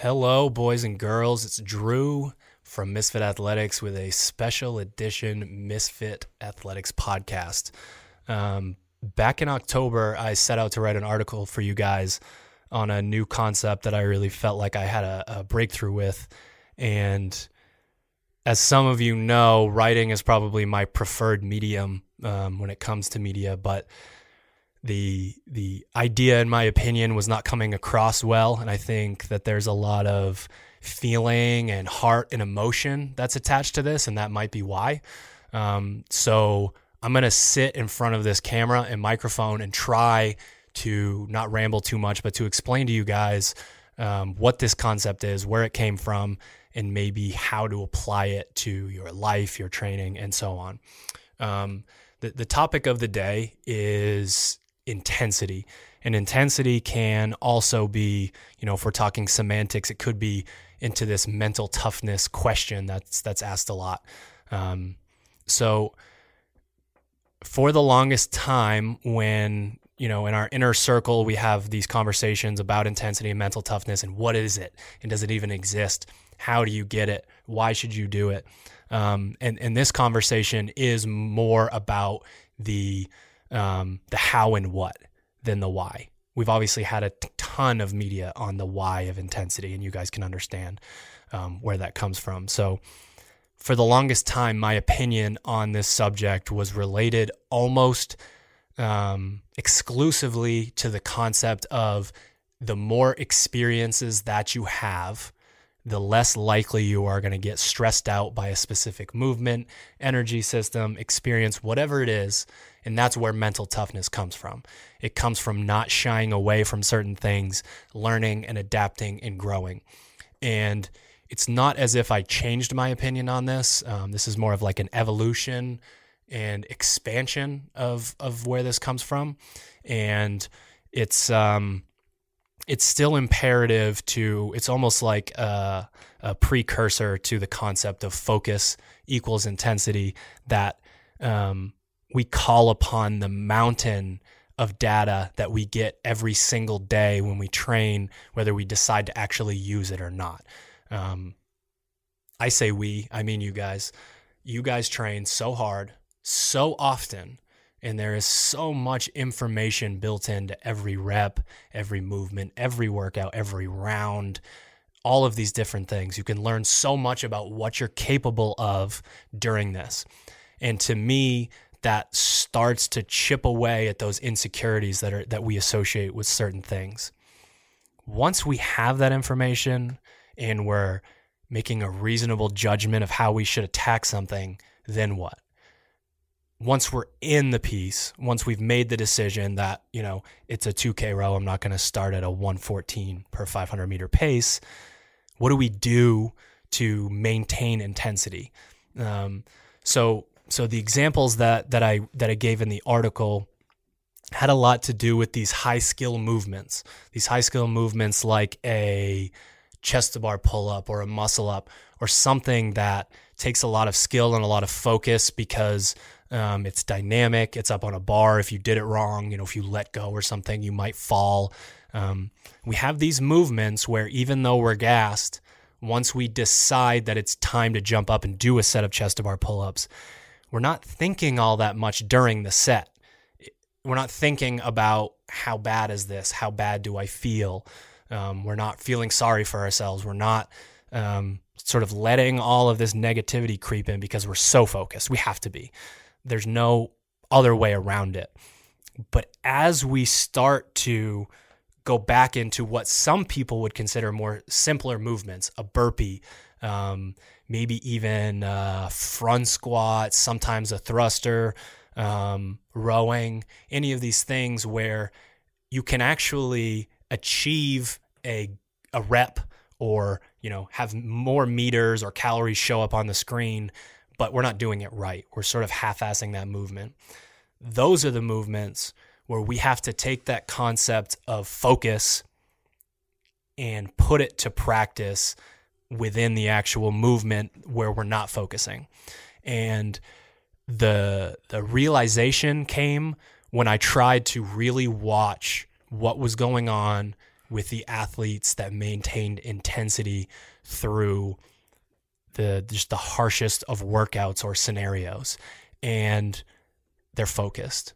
Hello, boys and girls. It's Drew from Misfit Athletics with a special edition Misfit Athletics podcast. Um, back in October, I set out to write an article for you guys on a new concept that I really felt like I had a, a breakthrough with. And as some of you know, writing is probably my preferred medium um, when it comes to media, but the the idea, in my opinion, was not coming across well, and I think that there's a lot of feeling and heart and emotion that's attached to this, and that might be why. Um, so I'm gonna sit in front of this camera and microphone and try to not ramble too much, but to explain to you guys um, what this concept is, where it came from, and maybe how to apply it to your life, your training, and so on. Um, the, the topic of the day is intensity. And intensity can also be, you know, if we're talking semantics, it could be into this mental toughness question that's that's asked a lot. Um, so for the longest time, when you know in our inner circle we have these conversations about intensity and mental toughness and what is it and does it even exist? How do you get it? Why should you do it? Um, and and this conversation is more about the um, the how and what than the why. We've obviously had a ton of media on the why of intensity, and you guys can understand um, where that comes from. So, for the longest time, my opinion on this subject was related almost um, exclusively to the concept of the more experiences that you have, the less likely you are going to get stressed out by a specific movement, energy system, experience, whatever it is. And that's where mental toughness comes from. It comes from not shying away from certain things, learning and adapting and growing. And it's not as if I changed my opinion on this. Um, this is more of like an evolution and expansion of of where this comes from, and it's um, it's still imperative to. It's almost like a, a precursor to the concept of focus equals intensity that um, we call upon the mountain of data that we get every single day when we train, whether we decide to actually use it or not. Um, I say we, I mean you guys. You guys train so hard, so often, and there is so much information built into every rep, every movement, every workout, every round, all of these different things. You can learn so much about what you're capable of during this. And to me, that starts to chip away at those insecurities that are that we associate with certain things. Once we have that information and we're making a reasonable judgment of how we should attack something, then what? Once we're in the piece, once we've made the decision that, you know, it's a 2K row, I'm not going to start at a 114 per 500 meter pace, what do we do to maintain intensity? Um, so so the examples that that I that I gave in the article had a lot to do with these high skill movements. These high skill movements like a chest to bar pull up or a muscle up or something that takes a lot of skill and a lot of focus because um, it's dynamic. It's up on a bar. If you did it wrong, you know, if you let go or something, you might fall. Um, we have these movements where even though we're gassed, once we decide that it's time to jump up and do a set of chest to bar pull ups, we're not thinking all that much during the set. We're not thinking about how bad is this? How bad do I feel? Um, we're not feeling sorry for ourselves. We're not um, sort of letting all of this negativity creep in because we're so focused. We have to be. There's no other way around it. But as we start to go back into what some people would consider more simpler movements, a burpee, um, maybe even a front squat, sometimes a thruster, um, rowing, any of these things where you can actually achieve a, a rep or you know have more meters or calories show up on the screen but we're not doing it right we're sort of half-assing that movement those are the movements where we have to take that concept of focus and put it to practice within the actual movement where we're not focusing. And the the realization came when I tried to really watch what was going on with the athletes that maintained intensity through the just the harshest of workouts or scenarios. And they're focused.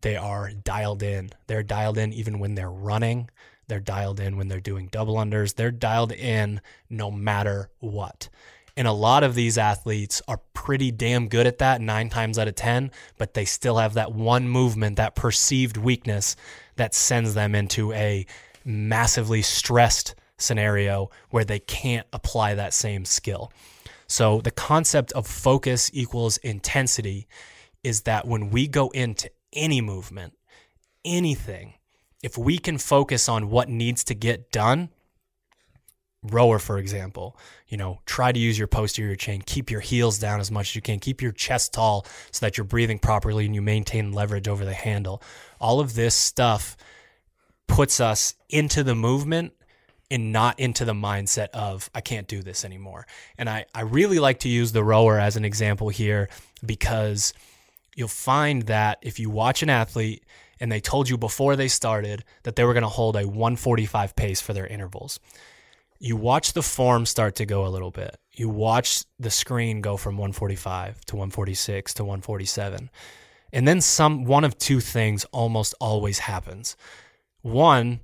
They are dialed in. They're dialed in even when they're running. They're dialed in when they're doing double unders. They're dialed in no matter what. And a lot of these athletes are pretty damn good at that nine times out of 10, but they still have that one movement, that perceived weakness that sends them into a massively stressed scenario where they can't apply that same skill. So the concept of focus equals intensity is that when we go into any movement, anything, if we can focus on what needs to get done, rower, for example, you know, try to use your posterior chain, keep your heels down as much as you can, keep your chest tall so that you're breathing properly and you maintain leverage over the handle. All of this stuff puts us into the movement and not into the mindset of I can't do this anymore. And I, I really like to use the rower as an example here because you'll find that if you watch an athlete and they told you before they started that they were going to hold a 145 pace for their intervals you watch the form start to go a little bit. You watch the screen go from 145 to 146 to 147. And then some one of two things almost always happens. One,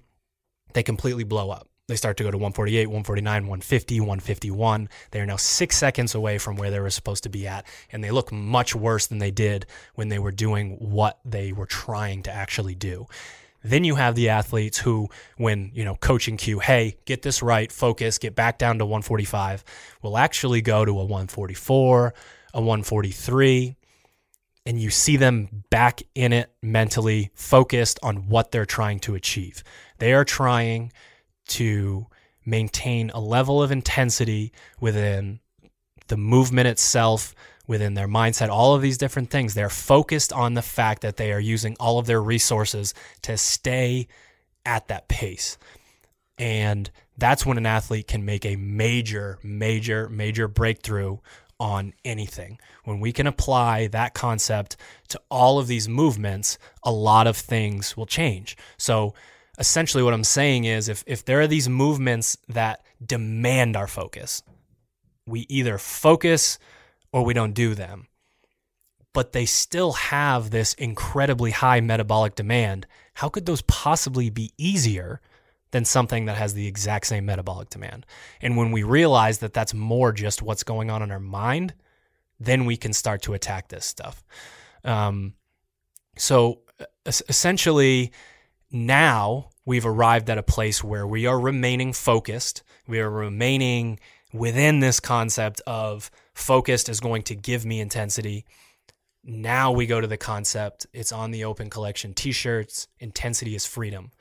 they completely blow up. They start to go to 148, 149, 150, 151. They are now six seconds away from where they were supposed to be at, and they look much worse than they did when they were doing what they were trying to actually do. Then you have the athletes who, when, you know, coaching cue, hey, get this right, focus, get back down to 145, will actually go to a 144, a 143, and you see them back in it mentally, focused on what they're trying to achieve. They are trying to maintain a level of intensity within the movement itself, within their mindset, all of these different things. They're focused on the fact that they are using all of their resources to stay at that pace. And that's when an athlete can make a major, major, major breakthrough on anything. When we can apply that concept to all of these movements, a lot of things will change. So, essentially, what I'm saying is if, if there are these movements that demand our focus, we either focus or we don't do them. But they still have this incredibly high metabolic demand. How could those possibly be easier than something that has the exact same metabolic demand? And when we realize that that's more just what's going on in our mind, then we can start to attack this stuff. Um, so essentially, now we've arrived at a place where we are remaining focused. We are remaining within this concept of focused is going to give me intensity. Now we go to the concept, it's on the open collection t shirts, intensity is freedom.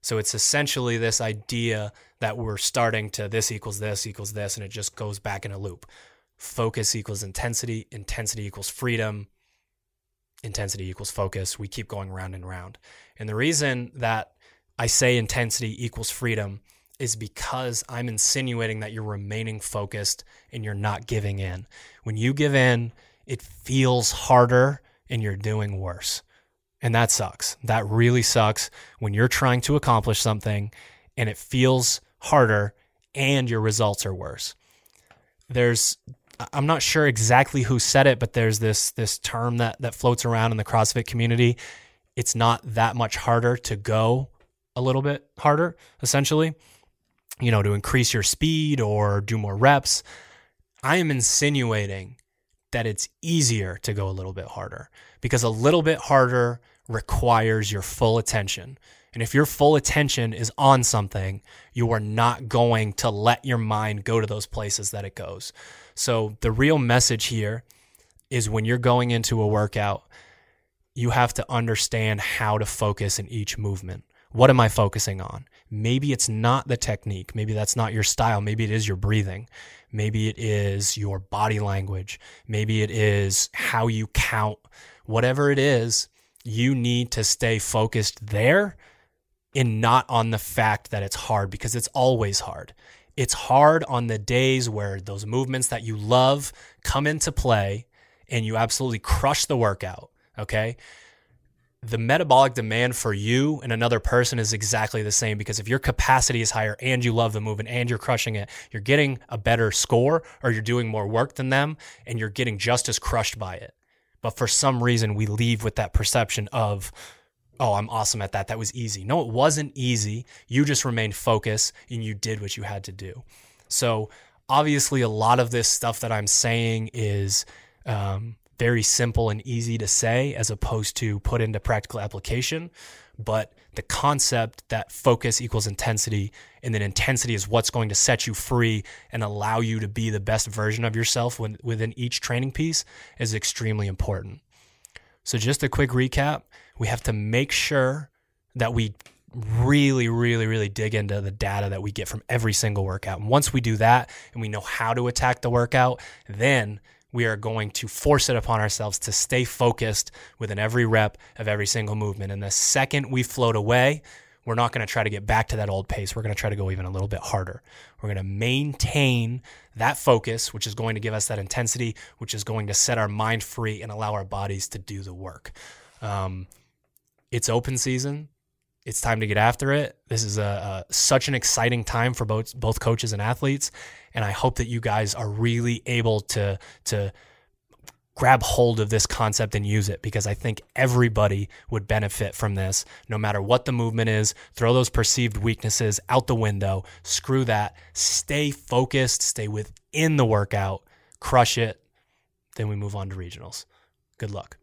So it's essentially this idea that we're starting to this equals this equals this, and it just goes back in a loop. Focus equals intensity, intensity equals freedom, intensity equals focus. We keep going round and round. And the reason that I say intensity equals freedom is because I'm insinuating that you're remaining focused and you're not giving in. When you give in, it feels harder and you're doing worse. And that sucks. That really sucks when you're trying to accomplish something and it feels harder and your results are worse. There's I'm not sure exactly who said it, but there's this this term that that floats around in the CrossFit community. It's not that much harder to go a little bit harder, essentially you know, to increase your speed or do more reps. I am insinuating that it's easier to go a little bit harder because a little bit harder requires your full attention. And if your full attention is on something, you are not going to let your mind go to those places that it goes. So, the real message here is when you're going into a workout, you have to understand how to focus in each movement. What am I focusing on? Maybe it's not the technique. Maybe that's not your style. Maybe it is your breathing. Maybe it is your body language. Maybe it is how you count. Whatever it is, you need to stay focused there and not on the fact that it's hard because it's always hard. It's hard on the days where those movements that you love come into play and you absolutely crush the workout. Okay the metabolic demand for you and another person is exactly the same because if your capacity is higher and you love the movement and you're crushing it, you're getting a better score or you're doing more work than them and you're getting just as crushed by it. But for some reason, we leave with that perception of, oh, I'm awesome at that. That was easy. No, it wasn't easy. You just remained focused and you did what you had to do. So, obviously, a lot of this stuff that I'm saying is um, very simple and easy to say as opposed to put into practical application. But the concept that focus equals intensity, and then intensity is what's going to set you free and allow you to be the best version of yourself within each training piece is extremely important. So, just a quick recap we have to make sure that we really, really, really dig into the data that we get from every single workout. And once we do that and we know how to attack the workout, then we are going to force it upon ourselves to stay focused within every rep of every single movement. And the second we float away, we're not going to try to get back to that old pace. We're going to try to go even a little bit harder. We're going to maintain that focus, which is going to give us that intensity, which is going to set our mind free and allow our bodies to do the work. Um, it's open season. It's time to get after it. This is a, a, such an exciting time for both both coaches and athletes, and I hope that you guys are really able to to grab hold of this concept and use it because I think everybody would benefit from this no matter what the movement is. Throw those perceived weaknesses out the window. Screw that. Stay focused, stay within the workout, crush it. Then we move on to regionals. Good luck.